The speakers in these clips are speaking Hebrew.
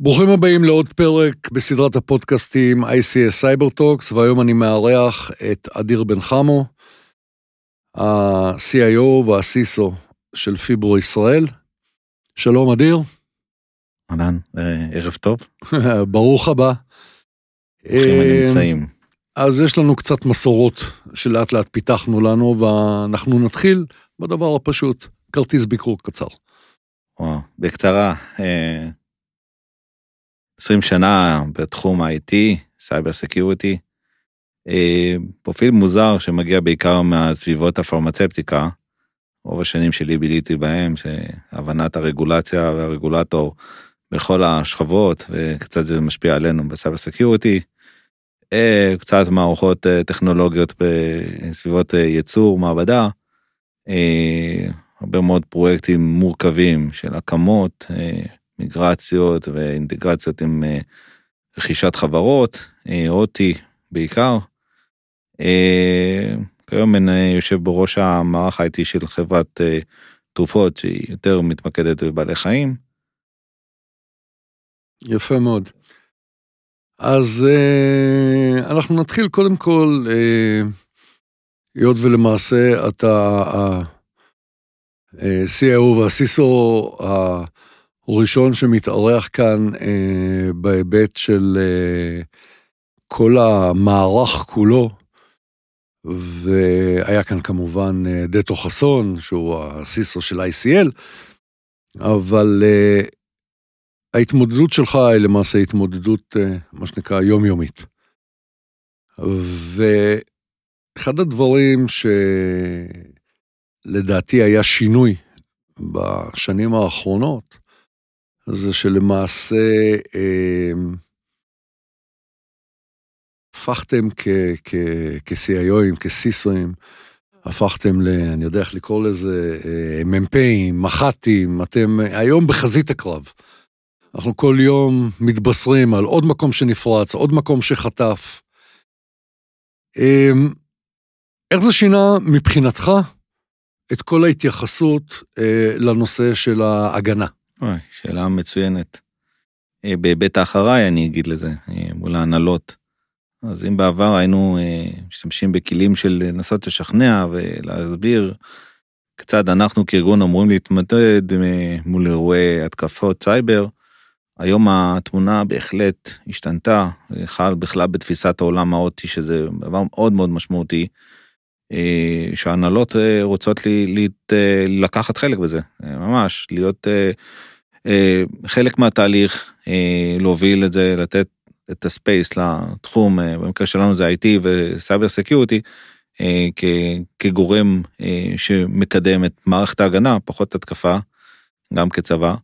ברוכים הבאים לעוד פרק בסדרת הפודקאסטים ICS Cyber Talks, והיום אני מארח את אדיר בן חמו, ה-CIO וה-CISO של פיברו ישראל. שלום אדיר. אהלן, אה, ערב טוב. ברוך הבא. ברוכים הנמצאים. אז יש לנו קצת מסורות שלאט לאט פיתחנו לנו, ואנחנו נתחיל בדבר הפשוט, כרטיס ביקור קצר. וואו, בקצרה, 20 שנה בתחום ה-IT, cyber security, פרופיל מוזר שמגיע בעיקר מהסביבות הפרמצבטיקה, רוב השנים שלי ביליתי בהם, שהבנת הרגולציה והרגולטור בכל השכבות, וקצת זה משפיע עלינו ב cyber security. קצת מערכות טכנולוגיות בסביבות ייצור, מעבדה, הרבה מאוד פרויקטים מורכבים של הקמות, מיגרציות ואינטגרציות עם רכישת חברות, אותי בעיקר. כיום אני יושב בראש המערך IT של חברת תרופות שהיא יותר מתמקדת בבעלי חיים. יפה מאוד. אז אנחנו נתחיל קודם כל, היות ולמעשה אתה ה-CIO וה-CISO הראשון שמתארח כאן uh, בהיבט של uh, כל המערך כולו, והיה כאן כמובן דטו חסון, שהוא ה-CISO של ICL, אבל uh, ההתמודדות שלך היא למעשה התמודדות, מה שנקרא, יומיומית. ואחד הדברים שלדעתי היה שינוי בשנים האחרונות, זה שלמעשה הפכתם כ-CIOים, כסיסוים, הפכתם ל... אני יודע איך לקרוא לזה, מ"פים, מח"טים, אתם היום בחזית הקרב. אנחנו כל יום מתבשרים על עוד מקום שנפרץ, עוד מקום שחטף. אמ, איך זה שינה מבחינתך את כל ההתייחסות אה, לנושא של ההגנה? אוי, שאלה מצוינת. אה, בהיבט האחריי אני אגיד לזה, אה, מול ההנהלות. אז אם בעבר היינו משתמשים בכלים של לנסות לשכנע ולהסביר כיצד אנחנו כארגון אמורים להתמודד מול אירועי התקפות סייבר, היום התמונה בהחלט השתנתה, חל בכלל בתפיסת העולם ה OT, שזה דבר מאוד מאוד משמעותי, אה, שההנהלות אה, רוצות לי, לי, אה, לקחת חלק בזה, ממש, להיות חלק מהתהליך, להוביל את זה, לתת את ה space לתחום, במקרה שלנו זה IT ו cyber security, כגורם שמקדם את מערכת ההגנה, פחות התקפה, גם כצבא.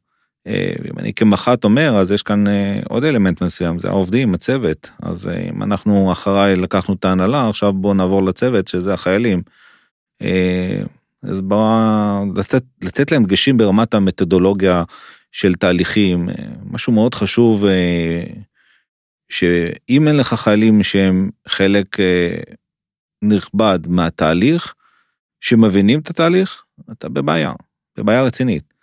אה, אם אני כמח"ט אומר, אז יש כאן אה, עוד אלמנט מסוים, זה העובדים, הצוות. אז אה, אם אנחנו אחריי לקחנו את ההנהלה, עכשיו בואו נעבור לצוות, שזה החיילים. אז בואו לתת, לתת להם דגשים ברמת המתודולוגיה של תהליכים. משהו מאוד חשוב, שאם אין לך חיילים שהם חלק נכבד מהתהליך, שמבינים את התהליך, אתה בבעיה, בבעיה רצינית.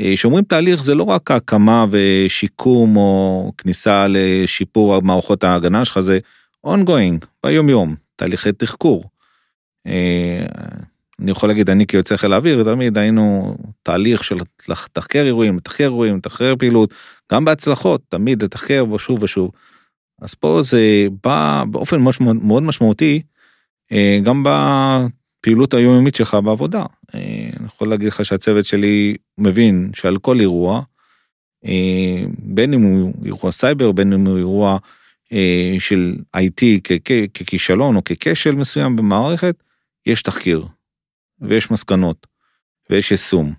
כשאומרים תהליך זה לא רק הקמה ושיקום או כניסה לשיפור מערכות ההגנה שלך, זה ongoing, ביום יום, תהליכי תחקור. אה, אני יכול להגיד, אני כיוצא חיל האוויר, תמיד היינו תהליך של לתחקר אירועים, לתחקר אירועים, לתחקר פעילות, גם בהצלחות, תמיד לתחקר ושוב ושוב. אז פה זה בא באופן מאוד משמעותי, אה, גם הפעילות היומיומית שלך בעבודה. אה, אני יכול להגיד לך שהצוות שלי מבין שעל כל אירוע, אה, בין אם הוא אירוע סייבר, בין אם הוא אירוע אה, של IT ככישלון או ככשל מסוים במערכת, יש תחקיר, ויש מסקנות, ויש יישום.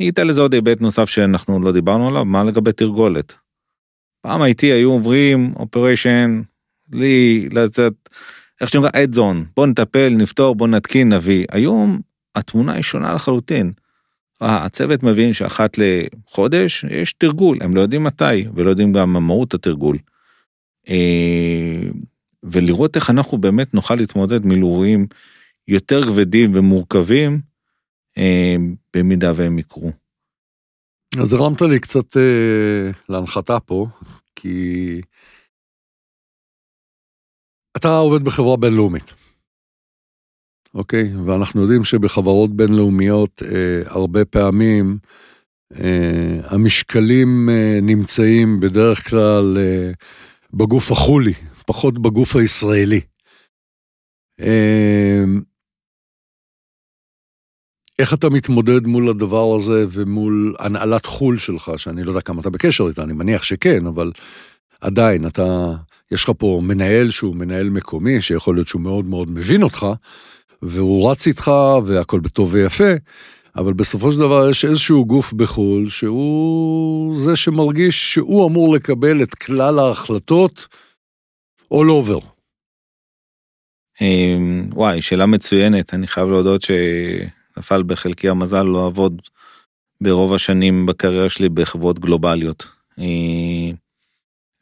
אני אתן לזה עוד היבט נוסף שאנחנו לא דיברנו עליו, מה לגבי תרגולת. פעם IT היו עוברים operation, לי לצאת איך שאומרים, אד זון, בוא נטפל, נפתור, בוא נתקין, נביא. היום התמונה היא שונה לחלוטין. הצוות מבין שאחת לחודש יש תרגול, הם לא יודעים מתי, ולא יודעים גם מה מהות התרגול. אה, ולראות איך אנחנו באמת נוכל להתמודד מילואים יותר כבדים ומורכבים, אה, במידה והם יקרו. אז הרמת לי קצת אה, להנחתה פה, כי אתה עובד בחברה בינלאומית, אוקיי? ואנחנו יודעים שבחברות בינלאומיות אה, הרבה פעמים אה, המשקלים אה, נמצאים בדרך כלל אה, בגוף החולי, פחות בגוף הישראלי. אה, איך אתה מתמודד מול הדבר הזה ומול הנהלת חו"ל שלך, שאני לא יודע כמה אתה בקשר איתה, אני מניח שכן, אבל עדיין, אתה, יש לך פה מנהל שהוא מנהל מקומי, שיכול להיות שהוא מאוד מאוד מבין אותך, והוא רץ איתך והכל בטוב ויפה, אבל בסופו של דבר יש איזשהו גוף בחו"ל שהוא זה שמרגיש שהוא אמור לקבל את כלל ההחלטות all over. אמ, וואי, שאלה מצוינת, אני חייב להודות שנפל בחלקי המזל לעבוד ברוב השנים בקריירה שלי בחברות גלובליות.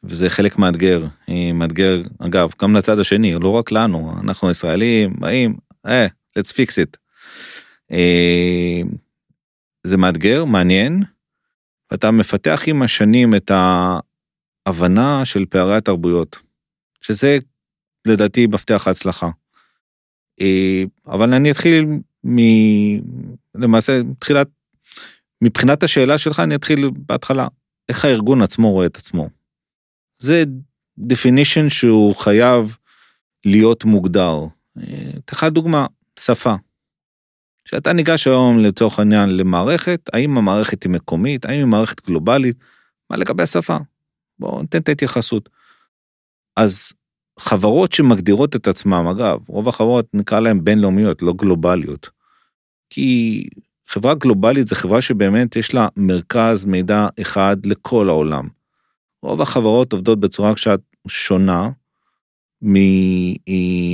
וזה חלק מאתגר, אמ, מאתגר, אגב, גם לצד השני, לא רק לנו, אנחנו ישראלים, באים, אה, let's fix it. זה מאתגר, מעניין, ואתה מפתח עם השנים את ההבנה של פערי התרבויות, שזה לדעתי מפתח ההצלחה. אה, אבל אני אתחיל מ... למעשה, תחילת, מבחינת השאלה שלך, אני אתחיל בהתחלה. איך הארגון עצמו רואה את עצמו? זה definition שהוא חייב להיות מוגדר. אה, אתן לך דוגמה, שפה. כשאתה ניגש היום לצורך העניין למערכת, האם המערכת היא מקומית, האם היא מערכת גלובלית, מה לגבי השפה? בואו ניתן את ההתייחסות. אז חברות שמגדירות את עצמם, אגב, רוב החברות נקרא להן בינלאומיות, לא גלובליות. כי חברה גלובלית זה חברה שבאמת יש לה מרכז מידע אחד לכל העולם. רוב החברות עובדות בצורה קצת שונה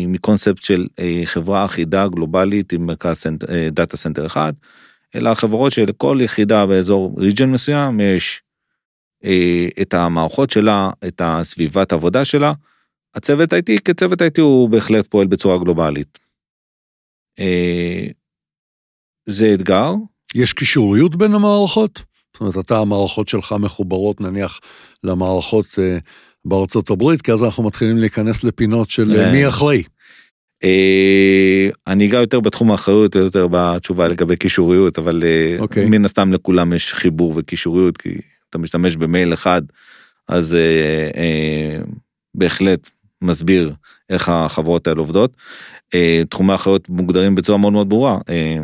מקונספט של אה, חברה אחידה גלובלית עם מרכז data center אחד, אלא חברות שלכל יחידה באזור region מסוים יש אה, את המערכות שלה, את הסביבת עבודה שלה, הצוות IT כצוות IT הוא בהחלט פועל בצורה גלובלית. אה, זה אתגר. יש קישוריות בין המערכות? זאת אומרת, אתה, המערכות שלך מחוברות נניח למערכות אה, בארצות הברית, כי אז אנחנו מתחילים להיכנס לפינות של אה, מי אחראי. אני אגע יותר בתחום האחריות, יותר בתשובה לגבי קישוריות, אבל okay. אוקיי. מן הסתם לכולם יש חיבור וקישוריות, כי אתה משתמש במייל אחד, אז בהחלט מסביר איך החברות האלה עובדות. אה, תחומי האחריות מוגדרים בצורה מאוד מאוד ברורה, אה,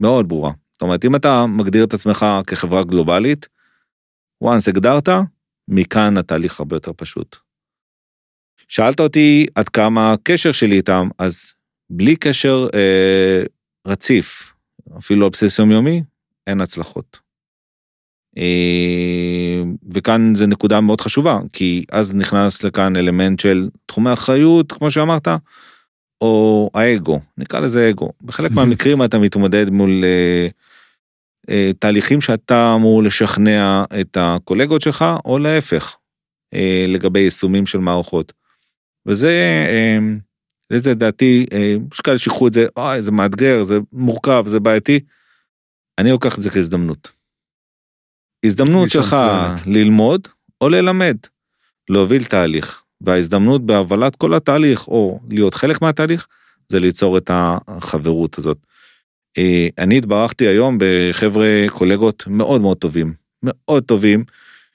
מאוד ברורה. זאת אומרת, אם אתה מגדיר את עצמך כחברה גלובלית, once הגדרת, מכאן התהליך הרבה יותר פשוט. שאלת אותי עד כמה הקשר שלי איתם, אז בלי קשר אה, רציף, אפילו על בסיס יומיומי, אין הצלחות. אה, וכאן זה נקודה מאוד חשובה, כי אז נכנס לכאן אלמנט של תחומי אחריות, כמו שאמרת, או האגו, נקרא לזה אגו. בחלק מהמקרים אתה מתמודד מול אה, אה, תהליכים שאתה אמור לשכנע את הקולגות שלך, או להפך, אה, לגבי יישומים של מערכות. וזה, אה, לזה דעתי, אה, יש כאלה שיקחו את זה, אוי, זה מאתגר, זה מורכב, זה בעייתי. אני לוקח את זה כהזדמנות. הזדמנות שלך צלנת. ללמוד או ללמד, להוביל תהליך, וההזדמנות בהובלת כל התהליך, או להיות חלק מהתהליך, זה ליצור את החברות הזאת. אה, אני התברכתי היום בחבר'ה קולגות מאוד מאוד טובים, מאוד טובים,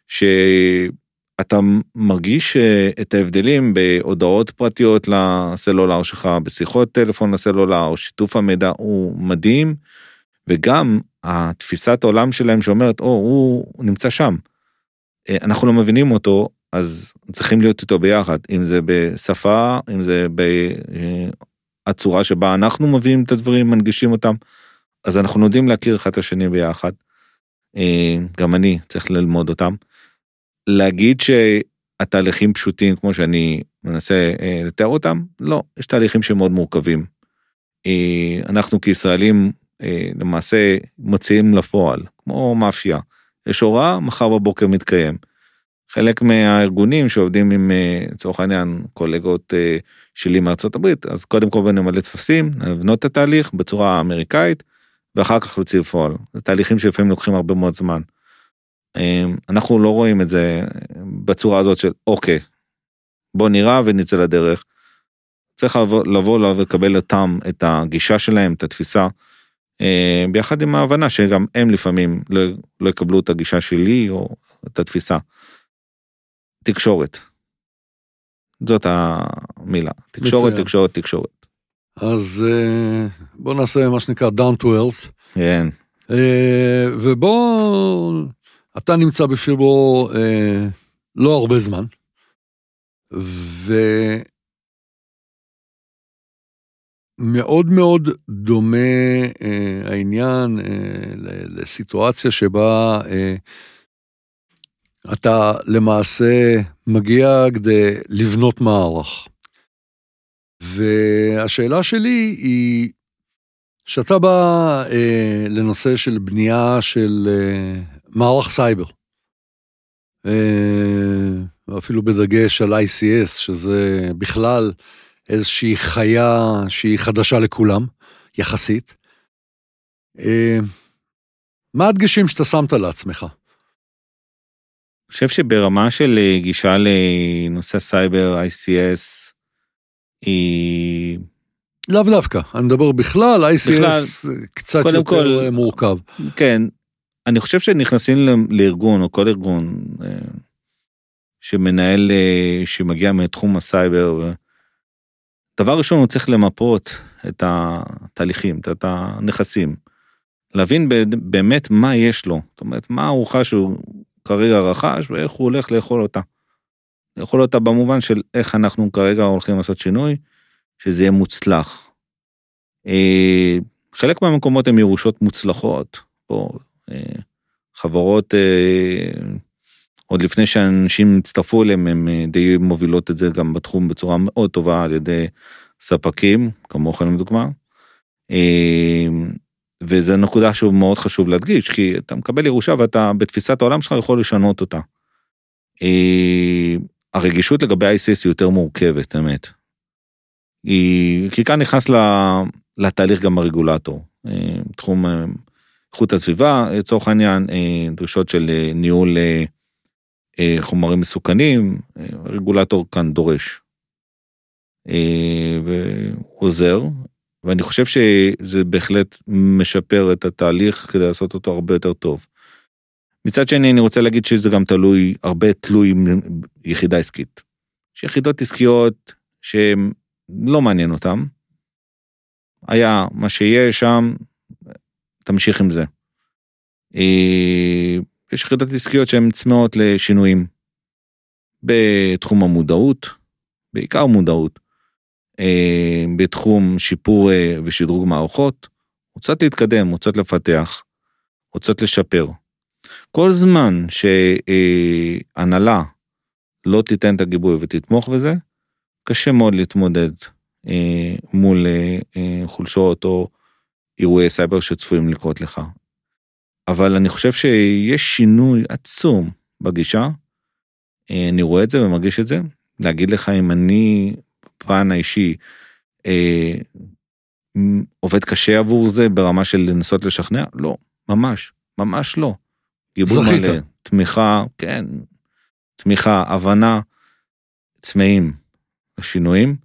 שאתה מרגיש אה, את ההבדלים בהודעות פרטיות לסלולר שלך, בשיחות טלפון לסלולר, שיתוף המידע הוא מדהים, וגם התפיסת העולם שלהם שאומרת, או, הוא נמצא שם. אה, אנחנו לא מבינים אותו, אז צריכים להיות איתו ביחד, אם זה בשפה, אם זה בצורה שבה אנחנו מביאים את הדברים, מנגישים אותם, אז אנחנו יודעים להכיר אחד את השני ביחד. אה, גם אני צריך ללמוד אותם. להגיד שהתהליכים פשוטים כמו שאני מנסה אה, לתאר אותם, לא, יש תהליכים שמאוד מורכבים. אנחנו כישראלים אה, למעשה מוציאים לפועל, כמו מאפיה. יש הוראה, מחר בבוקר מתקיים. חלק מהארגונים שעובדים עם, אה, לצורך העניין, קולגות אה, שלי מארצות הברית, אז קודם כל נמלא טפסים, נבנות את התהליך בצורה אמריקאית, ואחר כך להוציא לפועל. זה תהליכים שלפעמים לוקחים הרבה מאוד זמן. אנחנו לא רואים את זה בצורה הזאת של אוקיי, בוא נראה ונצא לדרך. צריך לבוא, לבוא ולקבל אותם, את הגישה שלהם, את התפיסה, אה, ביחד עם ההבנה שגם הם לפעמים לא, לא יקבלו את הגישה שלי או את התפיסה. תקשורת. זאת המילה. תקשורת, מצוין. תקשורת, תקשורת. אז אה, בוא נעשה מה שנקרא down to earth. כן. אה, ובוא, אתה נמצא בפירבו לא הרבה זמן. ומאוד מאוד דומה אה, העניין אה, לסיטואציה שבה אה, אתה למעשה מגיע כדי לבנות מערך. והשאלה שלי היא, שאתה בא אה, לנושא של בנייה של אה, מערך סייבר, אה, ואפילו בדגש על ICS, שזה בכלל איזושהי חיה שהיא חדשה לכולם, יחסית. אה, מה הדגשים שאתה שמת לעצמך? חושב שברמה של אה, גישה לנושא סייבר, ICS, היא... לאו דווקא, אני מדבר בכלל, ICS בכלל, קצת יותר כל, מורכב. כן, אני חושב שנכנסים לארגון, או כל ארגון, שמנהל, אה, שמגיע מתחום הסייבר, דבר ראשון הוא צריך למפות את התהליכים, את הנכסים, להבין באמת מה יש לו, זאת אומרת, מה הארוחה שהוא כרגע רכש ואיך הוא הולך לאכול אותה. לאכול אותה במובן של איך אנחנו כרגע הולכים לעשות שינוי, שזה יהיה מוצלח. אה, חלק מהמקומות הם ירושות מוצלחות, פה אה, חברות עוד לפני שאנשים הצטרפו אליהם, הם אה, די מובילות את זה גם בתחום בצורה מאוד טובה על ידי ספקים, כמוכם לדוגמה. אה, וזו נקודה שהוא מאוד חשוב להדגיש, כי אתה מקבל ירושה ואתה בתפיסת העולם שלך יכול לשנות אותה. אה, הרגישות לגבי ICS היא יותר מורכבת, אמת. היא, כי כאן נכנס לתהליך גם הרגולטור, תחום איכות הסביבה, לצורך העניין, דרישות של ניהול אה, חומרים מסוכנים, אה, רגולטור כאן דורש. אה, ועוזר, ואני חושב שזה בהחלט משפר את התהליך כדי לעשות אותו הרבה יותר טוב. מצד שני, אני רוצה להגיד שזה גם תלוי, הרבה תלוי יחידה עסקית. יש יחידות עסקיות שהן לא מעניין אותן. היה מה שיהיה שם, תמשיך עם זה. יש יחידות עסקיות שהן צמאות לשינויים. בתחום המודעות, בעיקר מודעות, אה, בתחום שיפור אה, ושדרוג מערכות, רוצות להתקדם, רוצות לפתח, רוצות לשפר. כל זמן שהנהלה לא תיתן את הגיבוי ותתמוך בזה, קשה מאוד להתמודד אה, מול חולשות או אירועי סייבר שצפויים לקרות לך. אבל אני חושב שיש שינוי עצום בגישה. אה, אני רואה את זה ומרגיש את זה. להגיד לך אם אני, בפן האישי, אה, עובד קשה עבור זה ברמה של לנסות לשכנע? לא, ממש, ממש לא. גיבוי מלא, תמיכה, כן, תמיכה, הבנה, צמאים לשינויים.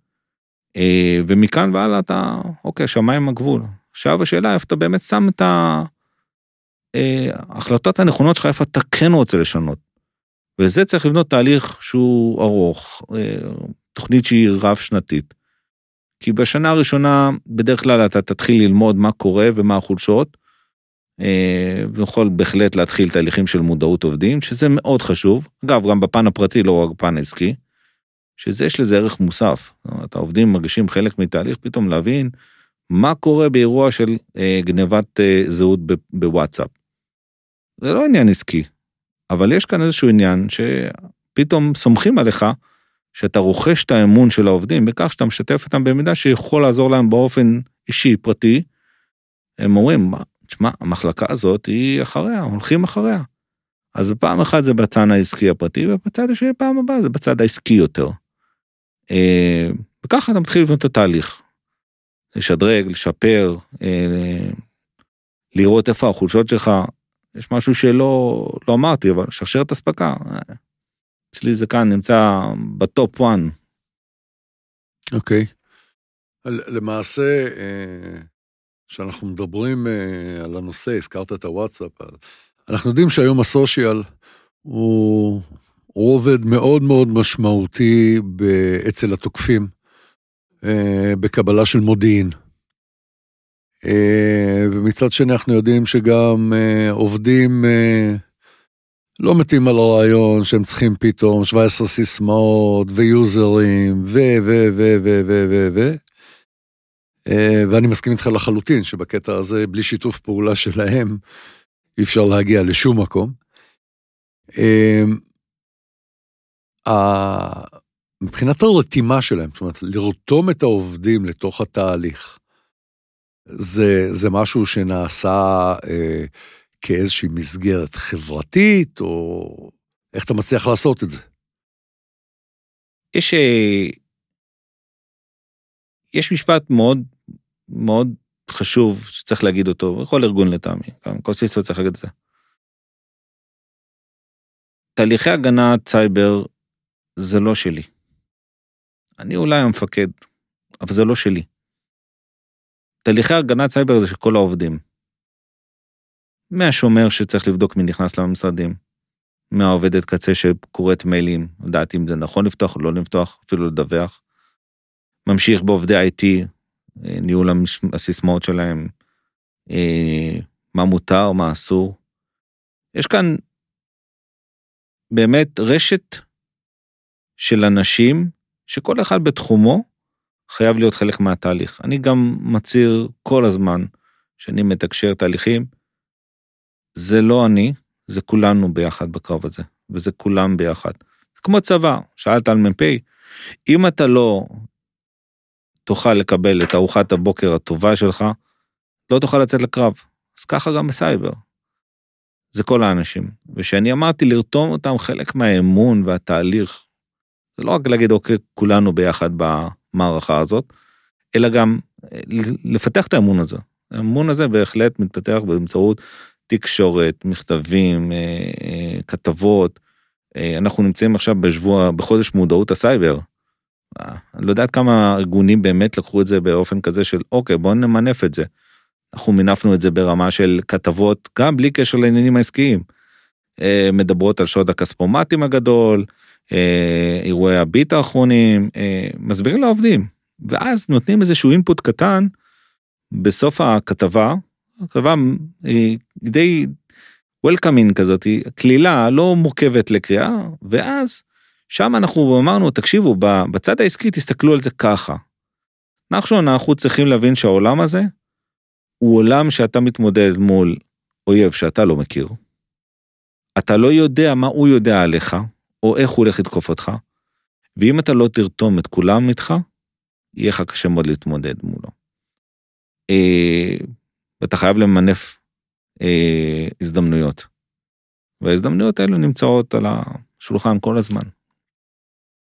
אה, ומכאן והלאה אתה, אוקיי, שמיים הגבול. עכשיו השאלה איפה אתה באמת שם את ה... ההחלטות אה, הנכונות שלך איפה אתה כן רוצה לשנות. וזה צריך לבנות תהליך שהוא ארוך, אה, תוכנית שהיא רב שנתית. כי בשנה הראשונה בדרך כלל אתה תתחיל ללמוד מה קורה ומה החולשות. אה, ויכול בהחלט להתחיל תהליכים של מודעות עובדים, שזה מאוד חשוב. אגב, גם בפן הפרטי, לא רק בפן העסקי, שזה יש לזה ערך מוסף. זאת אומרת, העובדים מרגישים חלק מתהליך פתאום להבין מה קורה באירוע של גנבת זהות בוואטסאפ. זה לא עניין עסקי, אבל יש כאן איזשהו עניין שפתאום סומכים עליך, שאתה רוכש את האמון של העובדים בכך שאתה משתף אותם במידה שיכול לעזור להם באופן אישי, פרטי. הם אומרים, תשמע, המחלקה הזאת היא אחריה, הולכים אחריה. אז פעם אחת זה בצד העסקי הפרטי, ובצד השני פעם הבאה זה בצד העסקי יותר. אה, וככה אתה מתחיל לבנות את התהליך. לשדרג, לשפר, אה, לראות איפה החולשות שלך, יש משהו שלא לא אמרתי, אבל שרשרת אספקה, אצלי זה כאן נמצא בטופ 1. אוקיי. למעשה, כשאנחנו מדברים על הנושא, הזכרת את הוואטסאפ, אנחנו יודעים שהיום הסושיאל הוא, עובד מאוד מאוד משמעותי אצל התוקפים, בקבלה של מודיעין. אה, ומצד שני אנחנו יודעים שגם אה, עובדים אה, לא מתים על הרעיון שהם צריכים פתאום 17 סיסמאות ויוזרים ו ו ו ו ו ו ו. אה, ואני מסכים איתך לחלוטין שבקטע הזה, בלי שיתוף פעולה שלהם, אי אפשר להגיע לשום מקום. אה, מבחינת הרתימה שלהם, זאת אומרת, לרתום את העובדים לתוך התהליך, זה, זה משהו שנעשה אה, כאיזושהי מסגרת חברתית, או איך אתה מצליח לעשות את זה? יש, אה, יש משפט מאוד מאוד חשוב שצריך להגיד אותו, בכל ארגון לטעמי, כל CISO צריך להגיד את זה. תהליכי הגנת סייבר זה לא שלי. אני אולי המפקד, אבל זה לא שלי. תהליכי הגנת סייבר זה של כל העובדים. מהשומר שצריך לבדוק מי נכנס למשרדים, מהעובדת קצה שקוראת מיילים, לדעת אם זה נכון לפתוח או לא לפתוח, אפילו לדווח. ממשיך בעובדי IT, אה, ניהול הסיסמאות שלהם, אה, מה מותר, מה אסור. יש כאן באמת רשת של אנשים שכל אחד בתחומו חייב להיות חלק מהתהליך. אני גם מצהיר כל הזמן שאני מתקשר תהליכים, זה לא אני, זה כולנו ביחד בקרב הזה, וזה כולם ביחד. כמו צבא, שאלת על מ"פ, אם אתה לא תוכל לקבל את ארוחת הבוקר הטובה שלך, לא תוכל לצאת לקרב. אז ככה גם בסייבר. זה כל האנשים. וכשאני אמרתי לרתום אותם חלק מהאמון והתהליך, זה לא רק להגיד, אוקיי, כולנו ביחד המערכה הזאת, אלא גם אה, לפתח את האמון הזה. האמון הזה בהחלט מתפתח באמצעות תקשורת, מכתבים, אה, אה, כתבות. אנחנו נמצאים עכשיו בשבוע, בחודש מודעות הסייבר. אני לא יודעת כמה ארגונים באמת לקחו את זה באופן כזה של אוקיי בואו נמנף את זה. אנחנו מינפנו את זה ברמה של כתבות גם בלי קשר לעניינים העסקיים. מדברות על שוד הכספומטים הגדול, אה, אירועי הביט האחרונים, אה, מסבירים לעובדים, ואז נותנים איזשהו input קטן בסוף הכתבה, הכתבה היא די וולקאמין כזאת, קלילה לא מורכבת לקריאה, ואז שם אנחנו אמרנו, תקשיבו, בצד העסקי תסתכלו על זה ככה. אנחנו, אנחנו צריכים להבין שהעולם הזה הוא עולם שאתה מתמודד מול אויב שאתה לא מכיר. אתה לא יודע מה הוא יודע עליך, או איך הוא הולך לתקוף אותך, ואם אתה לא תרתום את כולם איתך, יהיה לך קשה מאוד להתמודד מולו. אה, ואתה חייב למנף אה, הזדמנויות. וההזדמנויות האלו נמצאות על השולחן כל הזמן.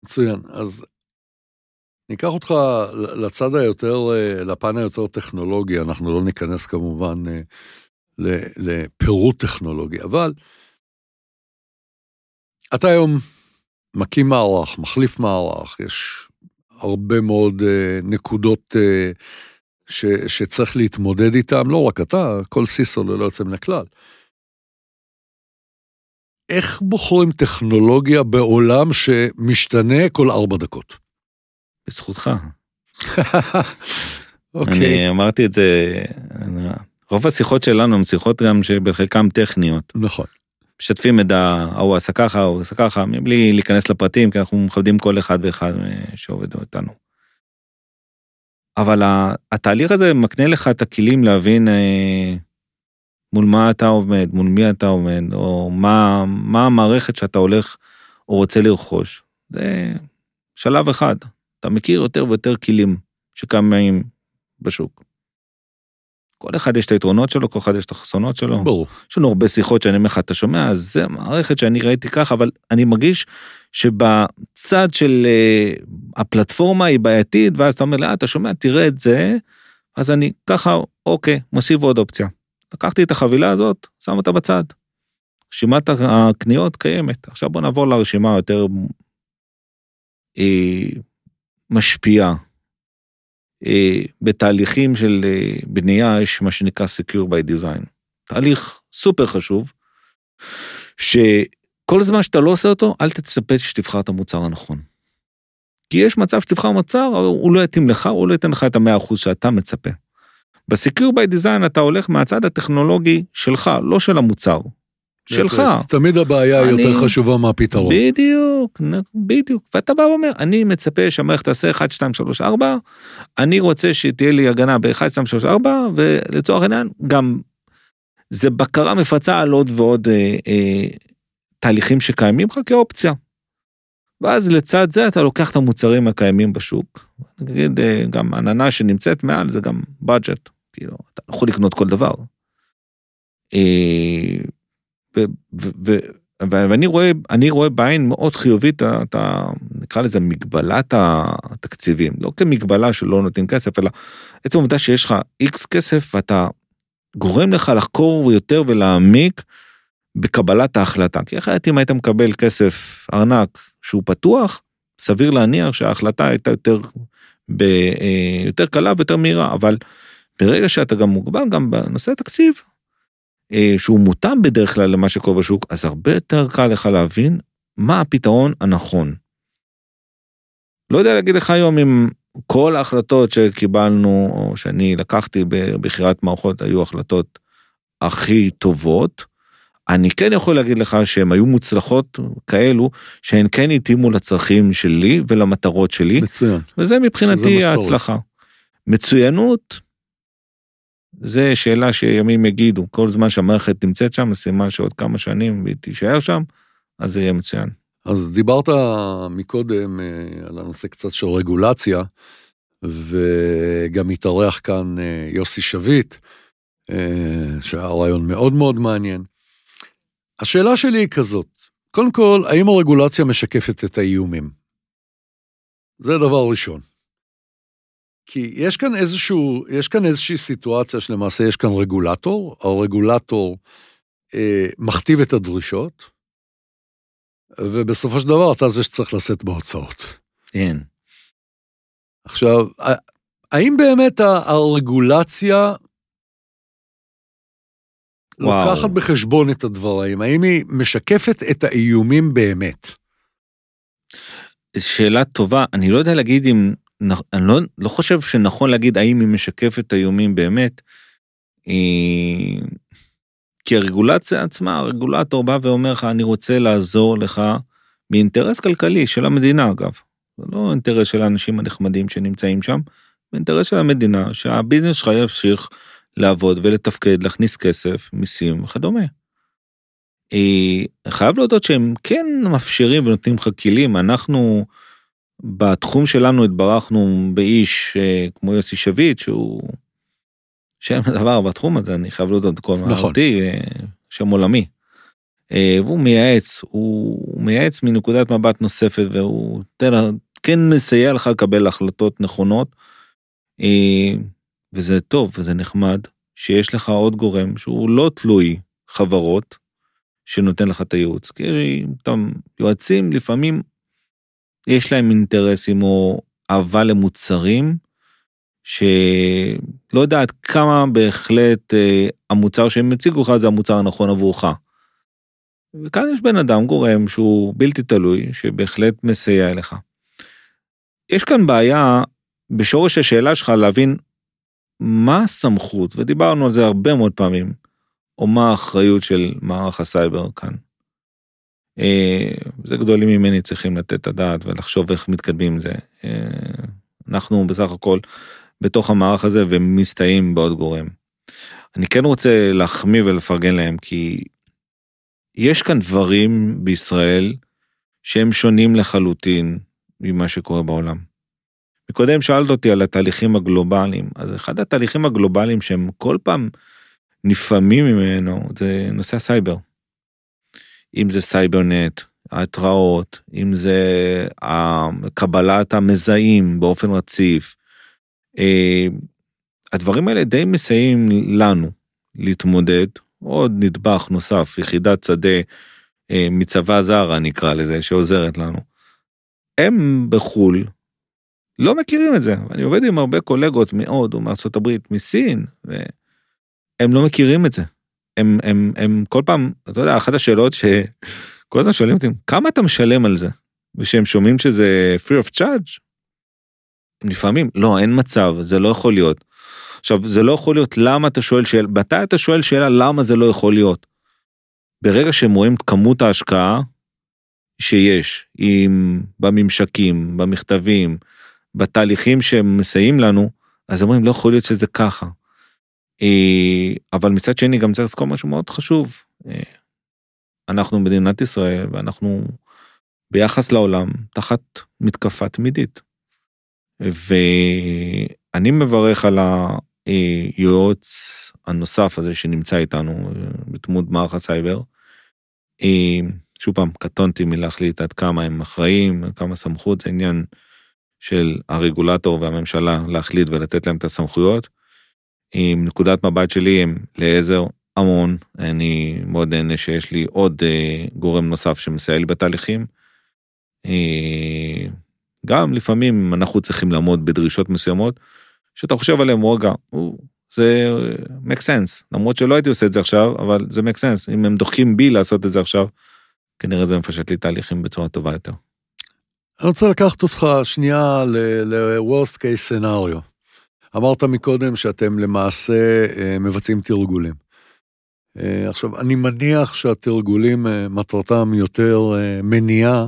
מצוין, אז ניקח אותך לצד היותר, אה, לפן היותר טכנולוגי, אנחנו לא ניכנס כמובן אה, לפירוט טכנולוגי, אבל אתה היום מקים מערך, מחליף מערך, יש הרבה מאוד uh, נקודות ש, שצריך להתמודד איתן, לא רק אתה, כל סיסו ללא יוצא מן הכלל. איך בוחרים טכנולוגיה בעולם שמשתנה כל ארבע דקות? בזכותך. אוקיי. אני אמרתי את זה, רוב השיחות שלנו הן שיחות גם שבחלקן טכניות. נכון. משתפים מידע, ההוא עשה ככה, ההוא עשה ככה, מבלי להיכנס לפרטים, כי אנחנו מכבדים כל אחד ואחד שעובד איתנו. אבל התהליך הזה מקנה לך את הכלים להבין אה, מול מה אתה עומד, מול מי אתה עומד, או מה, מה המערכת שאתה הולך או רוצה לרכוש. זה שלב אחד. אתה מכיר יותר ויותר כלים שקיימים בשוק. כל אחד יש את היתרונות שלו, כל אחד יש את החסונות שלו. ברור. יש לנו הרבה שיחות שאני אומר לך, אתה שומע, אז זה מערכת שאני ראיתי ככה, אבל אני מרגיש שבצד של uh, הפלטפורמה היא בעייתית, ואז אתה אומר לי, אה, אתה שומע, תראה את זה, אז אני ככה, אוקיי, מוסיף עוד אופציה. לקחתי את החבילה הזאת, שם אותה בצד. רשימת הקניות קיימת. עכשיו בוא נעבור לרשימה היותר אה, משפיעה. אה, בתהליכים של אה, בנייה יש מה שנקרא Secure by Design. תהליך סופר חשוב, שכל זמן שאתה לא עושה אותו, אל תצפה שתבחר את המוצר הנכון. כי יש מצב שתבחר מוצר, הוא לא יתאים לך, הוא לא ייתן לך את המאה אחוז שאתה מצפה. בסקיור ביי דיזיין אתה הולך מהצד הטכנולוגי שלך, לא של המוצר. שלך. תמיד הבעיה אני... יותר חשובה מהפתרון. בדיוק, בדיוק. ואתה בא ואומר, אני מצפה שהמערכת תעשה 1, 2, 3, 4, אני רוצה שתהיה לי הגנה ב-1, 2, 3, 4, ולצורך העניין, גם זה בקרה מפצה על עוד ועוד אה, אה, תהליכים שקיימים לך כאופציה. ואז לצד זה אתה לוקח את המוצרים הקיימים בשוק, נגיד אה, גם עננה שנמצאת מעל זה גם בדג'ט, כאילו, אתה לא יכול לקנות כל דבר. אה, ואני רואה, אני רואה בעין מאוד חיובית את ה... נקרא לזה מגבלת התקציבים, לא כמגבלה שלא נותנים כסף, אלא עצם העובדה שיש לך איקס כסף ואתה גורם לך לחקור יותר ולהעמיק בקבלת ההחלטה. כי אחרת אם היית מקבל כסף ארנק שהוא פתוח, סביר להניח שההחלטה הייתה יותר, ב, אה, יותר קלה ויותר מהירה, אבל ברגע שאתה גם מוגבל גם בנושא התקציב, שהוא מותאם בדרך כלל למה שקורה בשוק, אז הרבה יותר קל לך להבין מה הפתרון הנכון. לא יודע להגיד לך היום אם כל ההחלטות שקיבלנו, או שאני לקחתי בבחירת מערכות, היו החלטות הכי טובות. אני כן יכול להגיד לך שהן היו מוצלחות כאלו, שהן כן התאימו לצרכים שלי ולמטרות שלי. מצוין. וזה מבחינתי ההצלחה. מצוינות, זה שאלה שימים יגידו, כל זמן שהמערכת נמצאת שם, סימן שעוד כמה שנים והיא תישאר שם, אז זה יהיה מצוין. אז דיברת מקודם אה, על הנושא קצת של רגולציה, וגם התארח כאן אה, יוסי שביט, אה, שהיה רעיון מאוד מאוד מעניין. השאלה שלי היא כזאת, קודם כל, האם הרגולציה משקפת את האיומים? זה דבר ראשון. כי יש כאן איזשהו, יש כאן איזושהי סיטואציה שלמעשה יש כאן רגולטור, הרגולטור אה, מכתיב את הדרישות, ובסופו של דבר אתה זה שצריך לשאת בהוצאות. כן. עכשיו, האם באמת הרגולציה וואו. לוקחת בחשבון את הדברים? האם היא משקפת את האיומים באמת? שאלה טובה, אני לא יודע להגיד אם, אני לא, לא חושב שנכון להגיד האם היא משקפת את האיומים באמת. היא... כי הרגולציה עצמה, הרגולטור בא ואומר לך, אני רוצה לעזור לך מאינטרס כלכלי של המדינה, אגב. זה לא אינטרס של האנשים הנחמדים שנמצאים שם, זה אינטרס של המדינה, שהביזנס שלך ימשיך לעבוד ולתפקד, להכניס כסף, מיסים וכדומה. אה, חייב להודות שהם כן מאפשרים ונותנים לך כלים, אנחנו בתחום שלנו התברכנו באיש אה, כמו יוסי שביט, שהוא שם הדבר בתחום הזה, אני חייב להודות, כל נכון. מערתי, אה, שם עולמי. אה, והוא מייעץ, הוא מייעץ מנקודת מבט נוספת, והוא כן מסייע לך לקבל החלטות נכונות. אה, וזה טוב וזה נחמד שיש לך עוד גורם שהוא לא תלוי חברות שנותן לך את הייעוץ. כי אותם יועצים לפעמים יש להם אינטרסים או אהבה למוצרים שלא יודעת כמה בהחלט אה, המוצר שהם הציגו לך זה המוצר הנכון עבורך. וכאן יש בן אדם גורם שהוא בלתי תלוי שבהחלט מסייע לך. יש כאן בעיה בשורש השאלה שלך להבין מה הסמכות ודיברנו על זה הרבה מאוד פעמים או מה האחריות של מערך הסייבר כאן. אה, זה גדולים ממני צריכים לתת את הדעת ולחשוב איך מתקדמים זה. אה, אנחנו בסך הכל בתוך המערך הזה ומסתייעים בעוד גורם. אני כן רוצה להחמיא ולפרגן להם כי יש כאן דברים בישראל שהם שונים לחלוטין ממה שקורה בעולם. מקודם שאלת אותי על התהליכים הגלובליים, אז אחד התהליכים הגלובליים שהם כל פעם נפעמים ממנו זה נושא הסייבר. אם זה סייברנט, ההתראות, אם זה קבלת המזהים באופן רציף, אה, הדברים האלה די מסייעים לנו להתמודד, עוד נדבך נוסף, יחידת שדה אה, מצבא זרה נקרא לזה, שעוזרת לנו. הם בחו"ל לא מכירים את זה. אני עובד עם הרבה קולגות מהודו, הברית, מסין, והם לא מכירים את זה. הם, הם, הם כל פעם, אתה יודע, אחת השאלות שכל הזמן שואלים אותי, כמה אתה משלם על זה? ושהם שומעים שזה free of charge, לפעמים, לא, אין מצב, זה לא יכול להיות. עכשיו, זה לא יכול להיות למה אתה שואל שאלה, מתי אתה שואל שאלה למה זה לא יכול להיות? ברגע שהם רואים את כמות ההשקעה שיש, עם, בממשקים, במכתבים, בתהליכים שהם מסייעים לנו, אז אומרים, לא יכול להיות שזה ככה. אה, אבל מצד שני, גם צריך לזכור משהו מאוד חשוב. אה, אנחנו מדינת ישראל, ואנחנו ביחס לעולם תחת מתקפה תמידית. ואני מברך על היועץ הנוסף הזה שנמצא איתנו אה, בדמות מערך הסייבר. שוב פעם, קטונתי מלהחליט עד כמה הם אחראים, כמה סמכות, זה עניין של הרגולטור והממשלה להחליט ולתת להם את הסמכויות. עם נקודת מבט שלי הם לעזר המון, אני מאוד נהנה שיש לי עוד אה, גורם נוסף שמסייע לי בתהליכים. אה, גם לפעמים אנחנו צריכים לעמוד בדרישות מסוימות, שאתה חושב עליהם, רגע, זה make sense, למרות שלא הייתי עושה את זה עכשיו, אבל זה make sense, אם הם דוחקים בי לעשות את זה עכשיו, כנראה זה מפשט לי תהליכים בצורה טובה יותר. אני רוצה לקחת אותך שנייה ל-Worst case scenario. אמרת מקודם שאתם למעשה אה, מבצעים תרגולים. אה, עכשיו, אני מניח שהתרגולים אה, מטרתם יותר מניעה,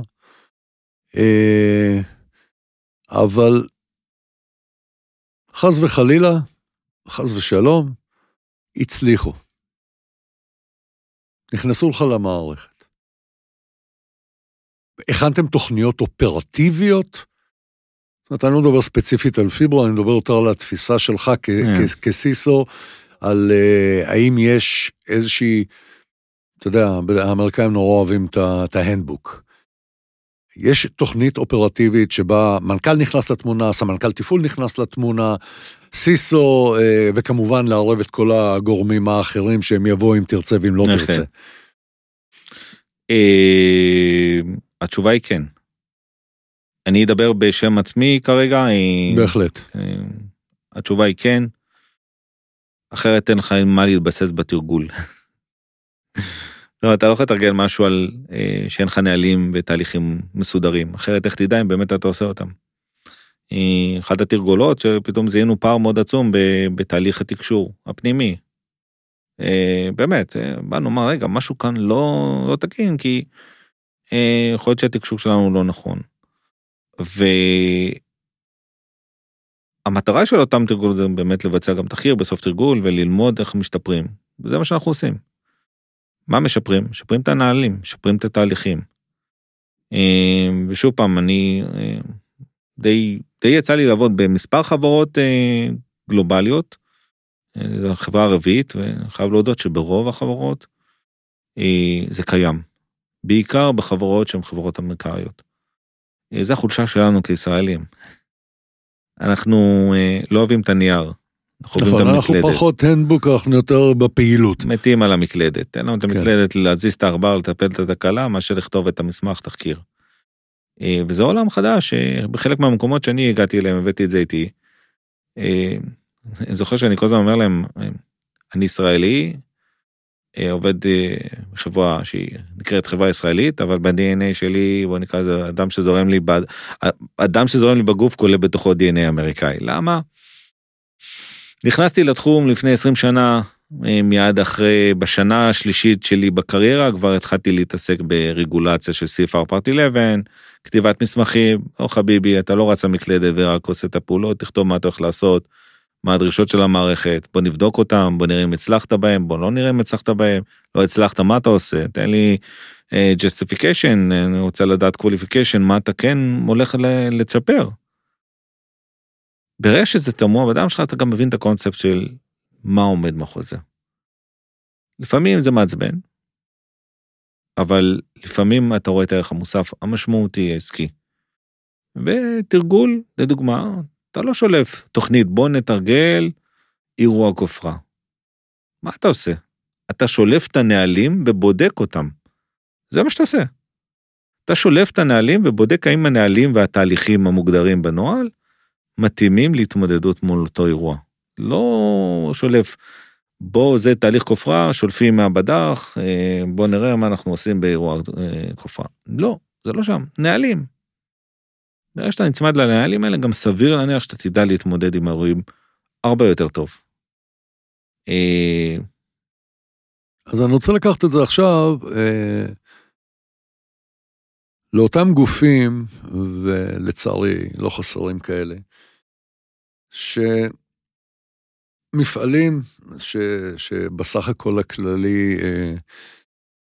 אבל חס וחלילה, חס ושלום, הצליחו. נכנסו לך למערכת. הכנתם תוכניות אופרטיביות? זאת אומרת, אני לא מדבר ספציפית על פיברו, אני מדבר יותר על התפיסה שלך כן. כסיסו, על uh, האם יש איזושהי, אתה יודע, האמריקאים נורא אוהבים את ההנדבוק. יש תוכנית אופרטיבית שבה מנכ"ל נכנס לתמונה, סמנכ"ל תפעול נכנס לתמונה, סיסו, uh, וכמובן לערב את כל הגורמים האחרים שהם יבואו אם תרצה ואם לא תרצה. אה, התשובה היא כן. אני אדבר בשם עצמי כרגע. בהחלט. אה, התשובה היא כן. אחרת אין לך מה להתבסס בתרגול. אומרת, אתה לא יכול לתרגל משהו על אה, שאין לך נהלים ותהליכים מסודרים, אחרת איך תדע אם באמת אתה עושה אותם. אה, אחת התרגולות שפתאום זיהינו פער מאוד עצום בתהליך התקשור הפנימי. באמת, באנו לומר, רגע, משהו כאן לא, לא תקין, כי אה, יכול להיות שהתקשור שלנו לא נכון. והמטרה של אותם תרגול זה באמת לבצע גם תחקיר בסוף תרגול וללמוד איך משתפרים. וזה מה שאנחנו עושים. מה משפרים? משפרים את הנהלים, משפרים את התהליכים. אה, ושוב פעם, אני אה, די, די יצא לי לעבוד במספר חברות גלובליות. זו החברה הרביעית, ואני להודות שברוב החברות זה קיים. בעיקר בחברות שהן חברות אמריקאיות. אה, זה החולשה שלנו כישראלים. אנחנו אה, לא אוהבים את הנייר. אנחנו נכון, אנחנו פחות הנדבוק, אנחנו יותר בפעילות. מתים על המקלדת. תן לנו את כן. המקלדת. להזיז את העכבר, לטפל את התקלה, מאשר לכתוב את המסמך תחקיר. אה, וזה עולם חדש, בחלק מהמקומות שאני הגעתי אליהם, הבאתי את זה איתי. אני זוכר שאני כל הזמן אומר להם, אני ישראלי, עובד אה, בחברה שהיא נקראת חברה ישראלית, אבל ב-DNA שלי, בוא נקרא לזה אדם שזורם לי, אדם שזורם לי בגוף כולל בתוכו DNA אמריקאי. למה? נכנסתי לתחום לפני 20 שנה, אה, מיד אחרי, בשנה השלישית שלי בקריירה, כבר התחלתי להתעסק ברגולציה של CFR פארט 11, כתיבת מסמכים, או חביבי, אתה לא רץ למקלדת ורק עושה את הפעולות, תכתוב מה אתה הולך לעשות. מה הדרישות של המערכת, בוא נבדוק אותם, בוא נראה אם הצלחת בהם, בוא לא נראה אם הצלחת בהם, לא הצלחת, מה אתה עושה? תן לי uh, justification, אני רוצה לדעת qualification, מה אתה כן הולך לצ'פר. ברגע שזה תמוה באדם שלך, אתה גם מבין את הקונספט של מה עומד מאחורי זה. לפעמים זה מעצבן, אבל לפעמים אתה רואה את הערך המוסף המשמעותי העסקי. ותרגול, לדוגמה, אתה לא שולף תוכנית, בוא נתרגל אירוע כופרה. מה אתה עושה? אתה שולף את הנהלים ובודק אותם. זה מה שאתה עושה. אתה שולף את הנהלים ובודק האם הנהלים והתהליכים המוגדרים בנוהל מתאימים להתמודדות מול אותו אירוע. לא שולף, בוא, זה תהליך כופרה, שולפים מהבדח, אה, בוא נראה מה אנחנו עושים באירוע אה, כופרה. לא, זה לא שם, נהלים. ברגע שאתה נצמד לנהלים האלה, גם סביר להניח שאתה תדע להתמודד עם אירועים הרבה יותר טוב. אה, אז אני רוצה לקחת את זה עכשיו אה, לאותם גופים, ולצערי לא חסרים כאלה, שמפעלים ש, שבסך הכל הכללי, אה,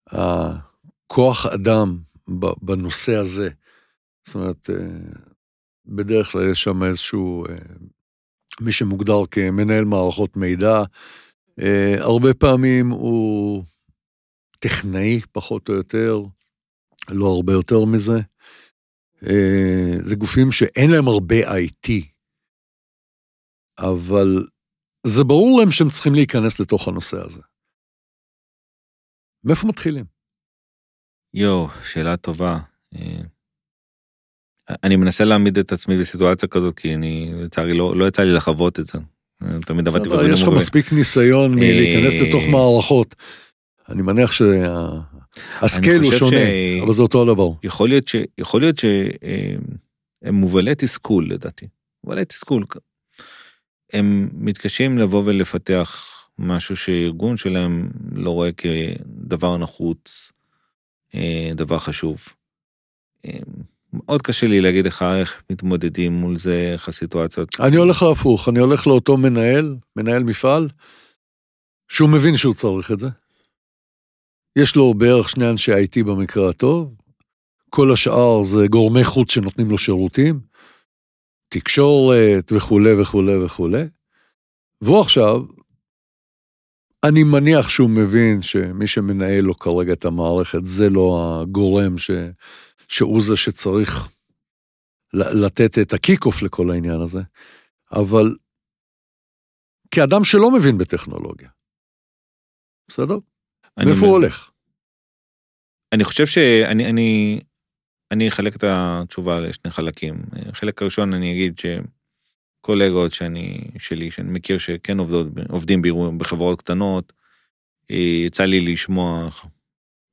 הכוח אדם בנושא הזה, זאת אומרת, אה, בדרך כלל יש שם איזשהו, אה, מי שמוגדר כמנהל מערכות מידע, אה, הרבה פעמים הוא טכנאי, פחות או יותר, לא הרבה יותר מזה. זה גופים שאין להם הרבה IT, אבל זה ברור להם שהם צריכים להיכנס לתוך הנושא הזה. מאיפה מתחילים? יואו, שאלה טובה. אני מנסה להעמיד את עצמי בסיטואציה כזאת, כי אני, לצערי, לא, לא יצא לי לחוות את זה. תמיד עבדתי בדברים יש לך מספיק ניסיון מלהיכנס אה, לתוך מערכות. אני מניח שהסקייל הוא שונה, ש... אבל זה אותו הדבר. יכול להיות, ש... יכול להיות שהם מובלי תסכול, לדעתי. מובלי תסכול. הם מתקשים לבוא ולפתח משהו שארגון שלהם לא רואה כדבר נחוץ, אה, דבר חשוב. מאוד קשה לי להגיד לך איך מתמודדים מול זה, איך הסיטואציות. אני הולך להפוך, אני הולך לאותו מנהל, מנהל מפעל, שהוא מבין שהוא צריך את זה. יש לו בערך שני אנשי IT במקרה הטוב, כל השאר זה גורמי חוץ שנותנים לו שירותים, תקשורת וכולי וכולי וכולי. והוא עכשיו, אני מניח שהוא מבין שמי שמנהל לו כרגע את המערכת זה לא הגורם ש... שהוא זה שצריך לתת את ה kick-off לכל העניין הזה, אבל כאדם שלא מבין בטכנולוגיה, בסדר? מאיפה הוא הולך? אני חושב שאני אני, אני אחלק את התשובה לשני חלקים. חלק הראשון אני אגיד שקולגות שאני, שלי, שאני מכיר שכן עובדות, עובדים בחברות קטנות, יצא לי לשמוע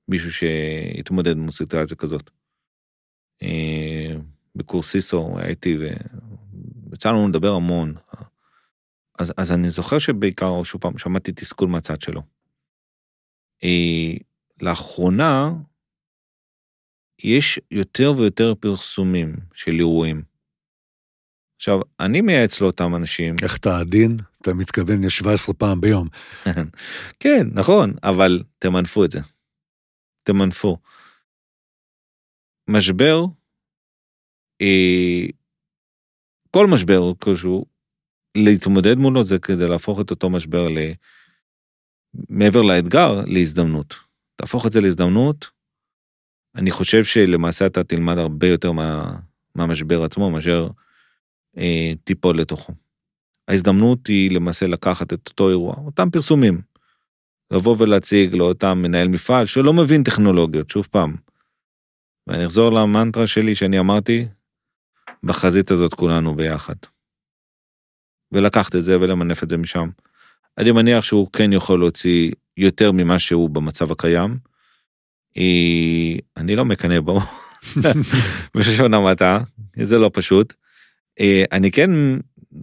מישהו שהתמודד עם סיטואציה כזאת. אה, בקורס סיסו הייתי ויצא לנו לדבר המון. אז, אז אני זוכר שבעיקר, שוב פעם, שמעתי תסכול מהצד שלו. אה, לאחרונה, יש יותר ויותר פרסומים של אירועים. עכשיו, אני מייעץ לאותם אנשים... איך אתה עדין? אתה מתכוון ל-17 פעם ביום. כן, נכון, אבל תמנפו את זה. תמנפו. משבר, אה, כל משבר כלשהו, להתמודד מולו זה כדי להפוך את אותו משבר ל... מעבר לאתגר, להזדמנות. תהפוך את זה להזדמנות, אני חושב שלמעשה אתה תלמד הרבה יותר מה, מהמשבר עצמו, מאשר אה, תיפול לתוכו. ההזדמנות היא למעשה לקחת את אותו אירוע, אותם פרסומים, לבוא ולהציג לאותם מנהל מפעל שלא מבין טכנולוגיות, שוב פעם, ואני אחזור למנטרה שלי שאני אמרתי, בחזית הזאת כולנו ביחד. ולקחת את זה ולמנף את זה משם. אני מניח שהוא כן יכול להוציא יותר ממה שהוא במצב הקיים. אני לא מקנא בו, בשלשון המעטה, זה לא פשוט. אני כן,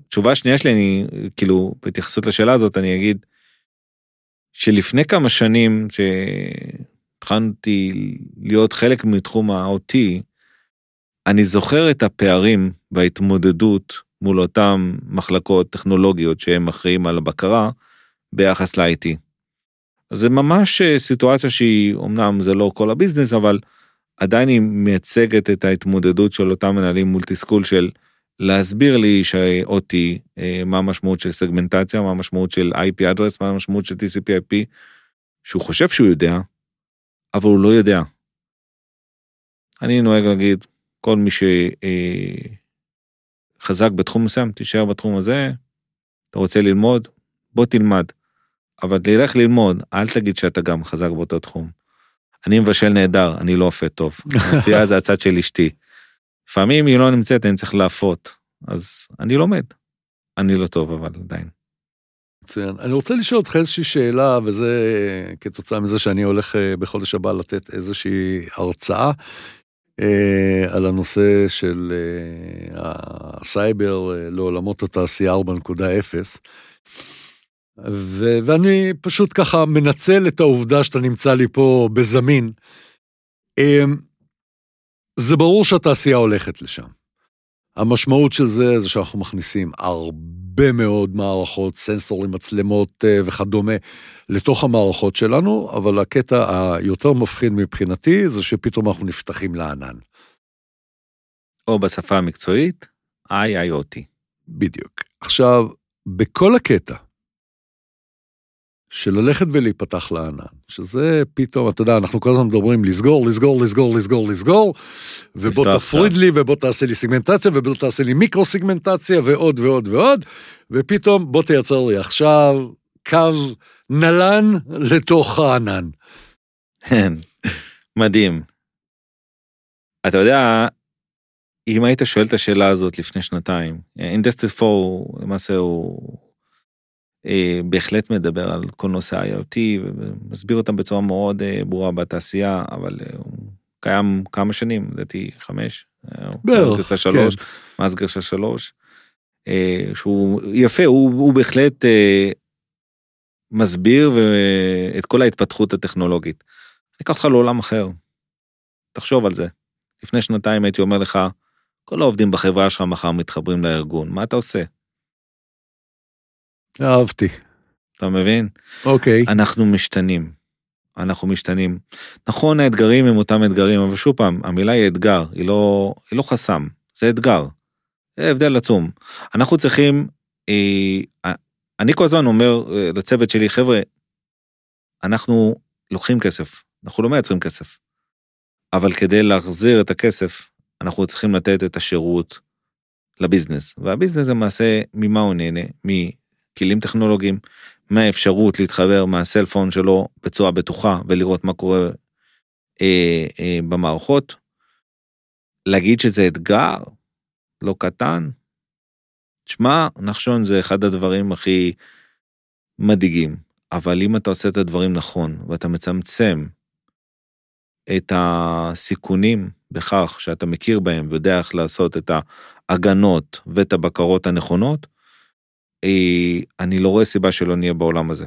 תשובה שנייה שלי, אני כאילו, בהתייחסות לשאלה הזאת, אני אגיד, שלפני כמה שנים, התחלתי להיות חלק מתחום ה-OT, אני זוכר את הפערים וההתמודדות מול אותן מחלקות טכנולוגיות שהם אחראים על הבקרה ביחס ל-IT. זה ממש אה, סיטואציה שהיא, אמנם זה לא כל הביזנס, אבל עדיין היא מייצגת את ההתמודדות של אותם מנהלים מול תסכול של להסביר לי ש-OT, אה, מה המשמעות של סגמנטציה, מה המשמעות של IP address, מה המשמעות של TCP/IP, שהוא חושב שהוא יודע, אבל הוא לא יודע. אני נוהג להגיד, כל מי שחזק בתחום מסוים, תישאר בתחום הזה, אתה רוצה ללמוד, בוא תלמד. אבל תלך ללמוד, אל תגיד שאתה גם חזק באותו תחום. אני מבשל נהדר, אני לא אופה טוב. אפייה זה הצד של אשתי. לפעמים היא לא נמצאת, אני צריך להפות. אז אני לומד. אני לא טוב, אבל עדיין. מצוין. אני רוצה לשאול אותך איזושהי שאלה, וזה כתוצאה מזה שאני הולך אה, בחודש הבא לתת איזושהי הרצאה אה, על הנושא של אה, הסייבר אה, לעולמות התעשייה 4.0. ו- ואני פשוט ככה מנצל את העובדה שאתה נמצא לי פה בזמין. אה, זה ברור שהתעשייה הולכת לשם. המשמעות של זה זה שאנחנו מכניסים הרבה מאוד מערכות, סנסורים, מצלמות אה, וכדומה לתוך המערכות שלנו, אבל הקטע היותר מפחיד מבחינתי זה שפתאום אנחנו נפתחים לענן. או בשפה המקצועית, IIoT. בדיוק. עכשיו, בכל הקטע של ללכת ולהיפתח לענן, שזה פתאום, אתה יודע, אנחנו כל הזמן מדברים לסגור, לסגור, לסגור, לסגור, לסגור, ובוא תפריד לי, ובוא תעשה לי סיגמנטציה, ובוא תעשה לי מיקרו סיגמנטציה, ועוד ועוד ועוד, ופתאום בוא תייצר לי עכשיו קו נל"ן לתוך הענן. כן, מדהים. אתה יודע, אם היית שואל את השאלה הזאת לפני שנתיים, Industry 4 למעשה הוא אה, בהחלט מדבר על כל נושא ה-IoT ומסביר אותם בצורה מאוד אה, ברורה בתעשייה, אבל אה, הוא קיים כמה שנים, לדעתי חמש. אה, בערך, גרסה שלוש, מאז גרסה שלוש. אה, שהוא יפה, הוא, הוא בהחלט אה, מסביר את כל ההתפתחות הטכנולוגית. אני אקח אותך לעולם אחר. תחשוב על זה. לפני שנתיים הייתי אומר לך, כל העובדים בחברה שלך מחר מתחברים לארגון, מה אתה עושה? אהבתי. אתה מבין? אוקיי. אנחנו משתנים. אנחנו משתנים. נכון, האתגרים הם אותם אתגרים, אבל שוב פעם, המילה היא אתגר, היא לא, היא לא חסם, זה אתגר. זה הבדל עצום. אנחנו צריכים, אה, אני כל הזמן אומר אה, לצוות שלי, חבר'ה, אנחנו לוקחים כסף, אנחנו לא מייצרים כסף. אבל כדי להחזיר את הכסף, אנחנו צריכים לתת את השירות לביזנס. והביזנס למעשה, ממה הוא נהנה? מכלים טכנולוגיים, מהאפשרות להתחבר מהסלפון שלו בצורה בטוחה ולראות מה קורה אה, אה, במערכות. להגיד שזה אתגר? לא קטן, תשמע, נחשון זה אחד הדברים הכי מדאיגים, אבל אם אתה עושה את הדברים נכון ואתה מצמצם את הסיכונים בכך שאתה מכיר בהם ויודע איך לעשות את ההגנות ואת הבקרות הנכונות, אני לא רואה סיבה שלא נהיה בעולם הזה.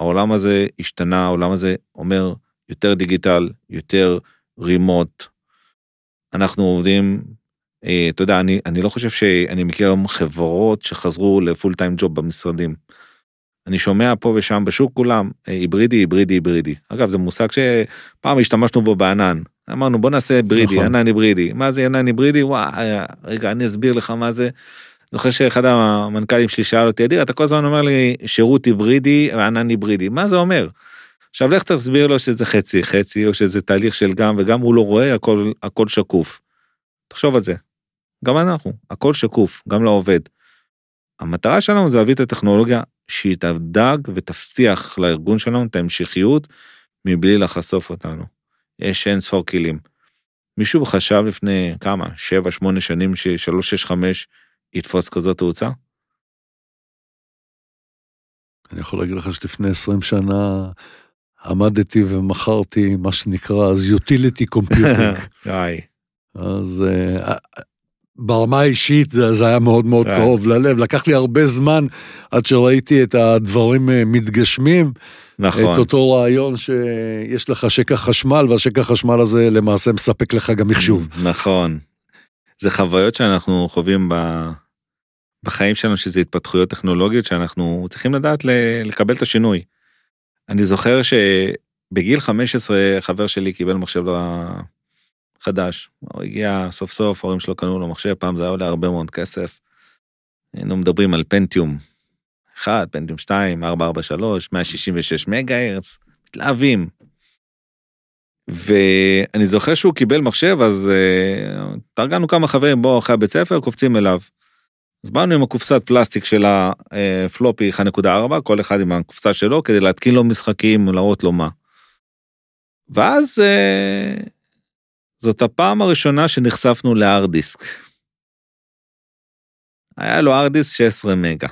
העולם הזה השתנה, העולם הזה אומר יותר דיגיטל, יותר רימוט. אנחנו עובדים, אה, אתה יודע, אני, אני לא חושב שאני מכיר היום חברות שחזרו לפול טיים ג'וב במשרדים. אני שומע פה ושם בשוק כולם אה, היברידי, היברידי, היברידי. אגב, זה מושג שפעם השתמשנו בו בענן. אמרנו בוא נעשה היברידי, נכון. ענן היברידי. מה זה ענן היברידי? וואי, רגע, אני אסביר לך מה זה. חושב שאחד המנכ"לים שלי שאל אותי, אדיר, אתה כל הזמן אומר לי שירות היברידי וענן היברידי, מה זה אומר? עכשיו לך תסביר לו שזה חצי חצי, או שזה תהליך של גם וגם, הוא לא רואה, הכל, הכל שקוף. תחשוב על זה. גם אנחנו, הכל שקוף, גם לעובד. המטרה שלנו זה להביא את הטכנולוגיה שהיא תדאג ותבטיח לארגון שלנו את ההמשכיות מבלי לחשוף אותנו. יש אין ספור כלים. מישהו חשב לפני כמה, 7-8 שנים ש-365 יתפוס כזאת תאוצה? אני יכול להגיד לך שלפני 20 שנה עמדתי ומכרתי מה שנקרא אז utility computing. אז uh, ברמה האישית זה, זה היה מאוד מאוד. קרוב ללב. לקח לי הרבה זמן עד שראיתי את הדברים אה, מתגשמים. נכון. את אותו רעיון שיש לך שקע חשמל, והשקע חשמל הזה למעשה מספק לך גם מחשוב. נכון. זה חוויות שאנחנו חווים ב... בחיים שלנו, שזה התפתחויות טכנולוגיות שאנחנו צריכים לדעת ל- לקבל את השינוי. אני זוכר שבגיל 15 חבר שלי קיבל מחשב חדש. הוא הגיע סוף סוף, ההורים שלו קנו לו מחשב, פעם זה היה עולה הרבה מאוד כסף. היינו מדברים על פנטיום 1, פנטיום 2, 443, 166 מגה הרץ, מתלהבים. ואני זוכר שהוא קיבל מחשב, אז uh, תרגלנו כמה חברים, בואו אחרי הבית ספר, קופצים אליו. אז באנו עם הקופסת פלסטיק של הפלופי 1.4, כל אחד עם הקופסה שלו, כדי להתקין לו משחקים ולהראות לו מה. ואז אה, זאת הפעם הראשונה שנחשפנו להארד דיסק. היה לו הארד דיסק 16 מגה.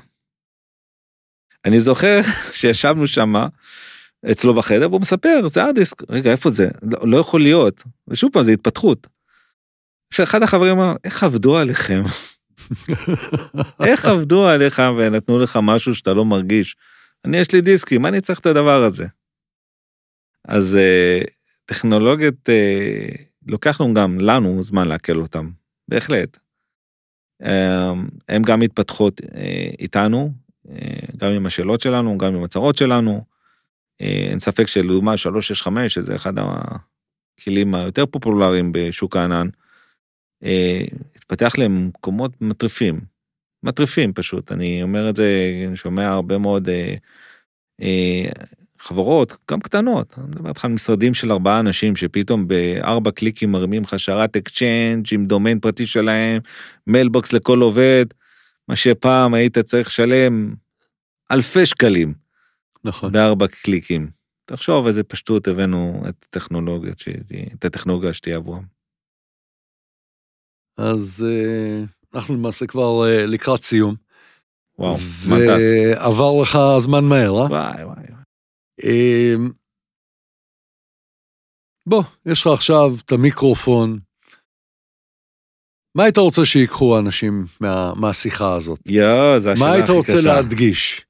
אני זוכר שישבנו שם אצלו בחדר, והוא מספר, זה הארד דיסק. רגע, איפה זה? לא, לא יכול להיות. ושוב פעם, זה התפתחות. שאחד החברים אמר, איך עבדו עליכם? איך עבדו עליך ונתנו לך משהו שאתה לא מרגיש? אני, יש לי דיסקים, מה אני צריך את הדבר הזה? אז אה, טכנולוגיות, אה, לוקח לנו גם לנו זמן לעכל אותם, בהחלט. אה, הם גם מתפתחות איתנו, גם עם השאלות שלנו, גם עם הצהרות שלנו. אין ספק שלדוגמה 365, שזה אחד הכלים היותר פופולריים בשוק הענן, התפתח להם מקומות מטריפים. מטריפים פשוט, אני אומר את זה, אני שומע הרבה מאוד חברות, גם קטנות, אני מדבר איתך על משרדים של ארבעה אנשים שפתאום בארבע קליקים מרימים לך שרת Exchange עם דומיין פרטי שלהם, mailbox לכל עובד, מה שפעם היית צריך לשלם אלפי שקלים. נכון. בארבע קליקים. תחשוב איזה פשטות הבאנו את הטכנולוגיות, את הטכנולוגיה שתהיה עבורם. אז אה, אנחנו למעשה כבר אה, לקראת סיום. וואו, זמן טס. ועבר לך זמן מהר, אה? וואי וואי. אמ, בוא, יש לך עכשיו את המיקרופון. מה היית רוצה שיקחו האנשים מה, מהשיחה הזאת? יואו, זו השאלה מה הכי היית רוצה קשה. להדגיש?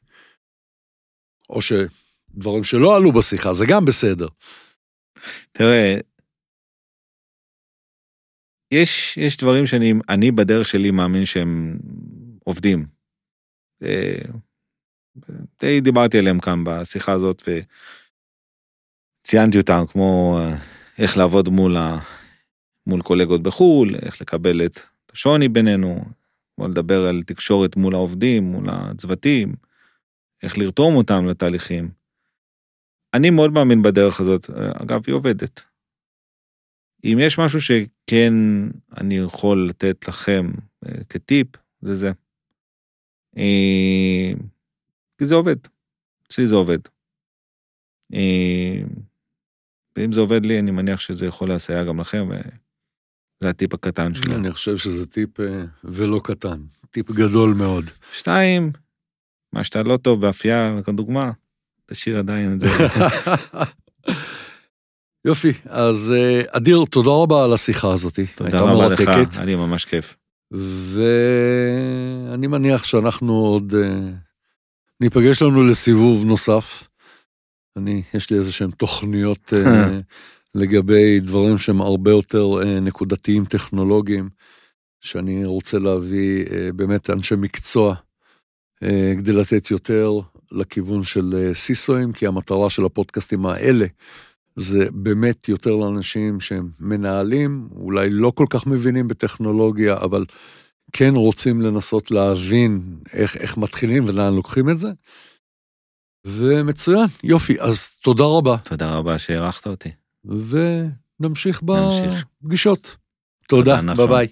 או שדברים שלא עלו בשיחה, זה גם בסדר. תראה, יש, יש דברים שאני אני בדרך שלי מאמין שהם עובדים. אה, די דיברתי עליהם כאן בשיחה הזאת וציינתי אותם כמו אה, איך לעבוד מול, ה, מול קולגות בחו"ל, איך לקבל את השוני בינינו, כמו לדבר על תקשורת מול העובדים, מול הצוותים, איך לרתום אותם לתהליכים. אני מאוד מאמין בדרך הזאת, אגב, היא עובדת. אם יש משהו שכן אני יכול לתת לכם אה, כטיפ, זה זה. אה, כי זה עובד. אצלי זה עובד. אה, ואם זה עובד לי, אני מניח שזה יכול לסייע גם לכם, וזה הטיפ הקטן שלי. אני חושב שזה טיפ ולא קטן, טיפ גדול מאוד. שתיים, מה שאתה לא טוב באפייה, כדוגמה, תשאיר עדיין את זה. יופי, אז אה, אדיר, תודה רבה על השיחה הזאת. תודה רבה לך, היה לי ממש כיף. ואני מניח שאנחנו עוד אה, ניפגש לנו לסיבוב נוסף. אני, יש לי איזה שהן תוכניות אה, לגבי דברים שהם הרבה יותר נקודתיים טכנולוגיים, שאני רוצה להביא באמת אנשי מקצוע כדי לתת יותר לכיוון של אה, סיסואים, כי המטרה של הפודקאסטים האלה זה באמת יותר לאנשים שהם מנהלים, אולי לא כל כך מבינים בטכנולוגיה, אבל כן רוצים לנסות להבין איך, איך מתחילים ולאן לוקחים את זה. ומצוין, יופי, אז תודה רבה. תודה רבה שהערכת אותי. ונמשיך נמשיך. בפגישות. תודה. ביי ביי.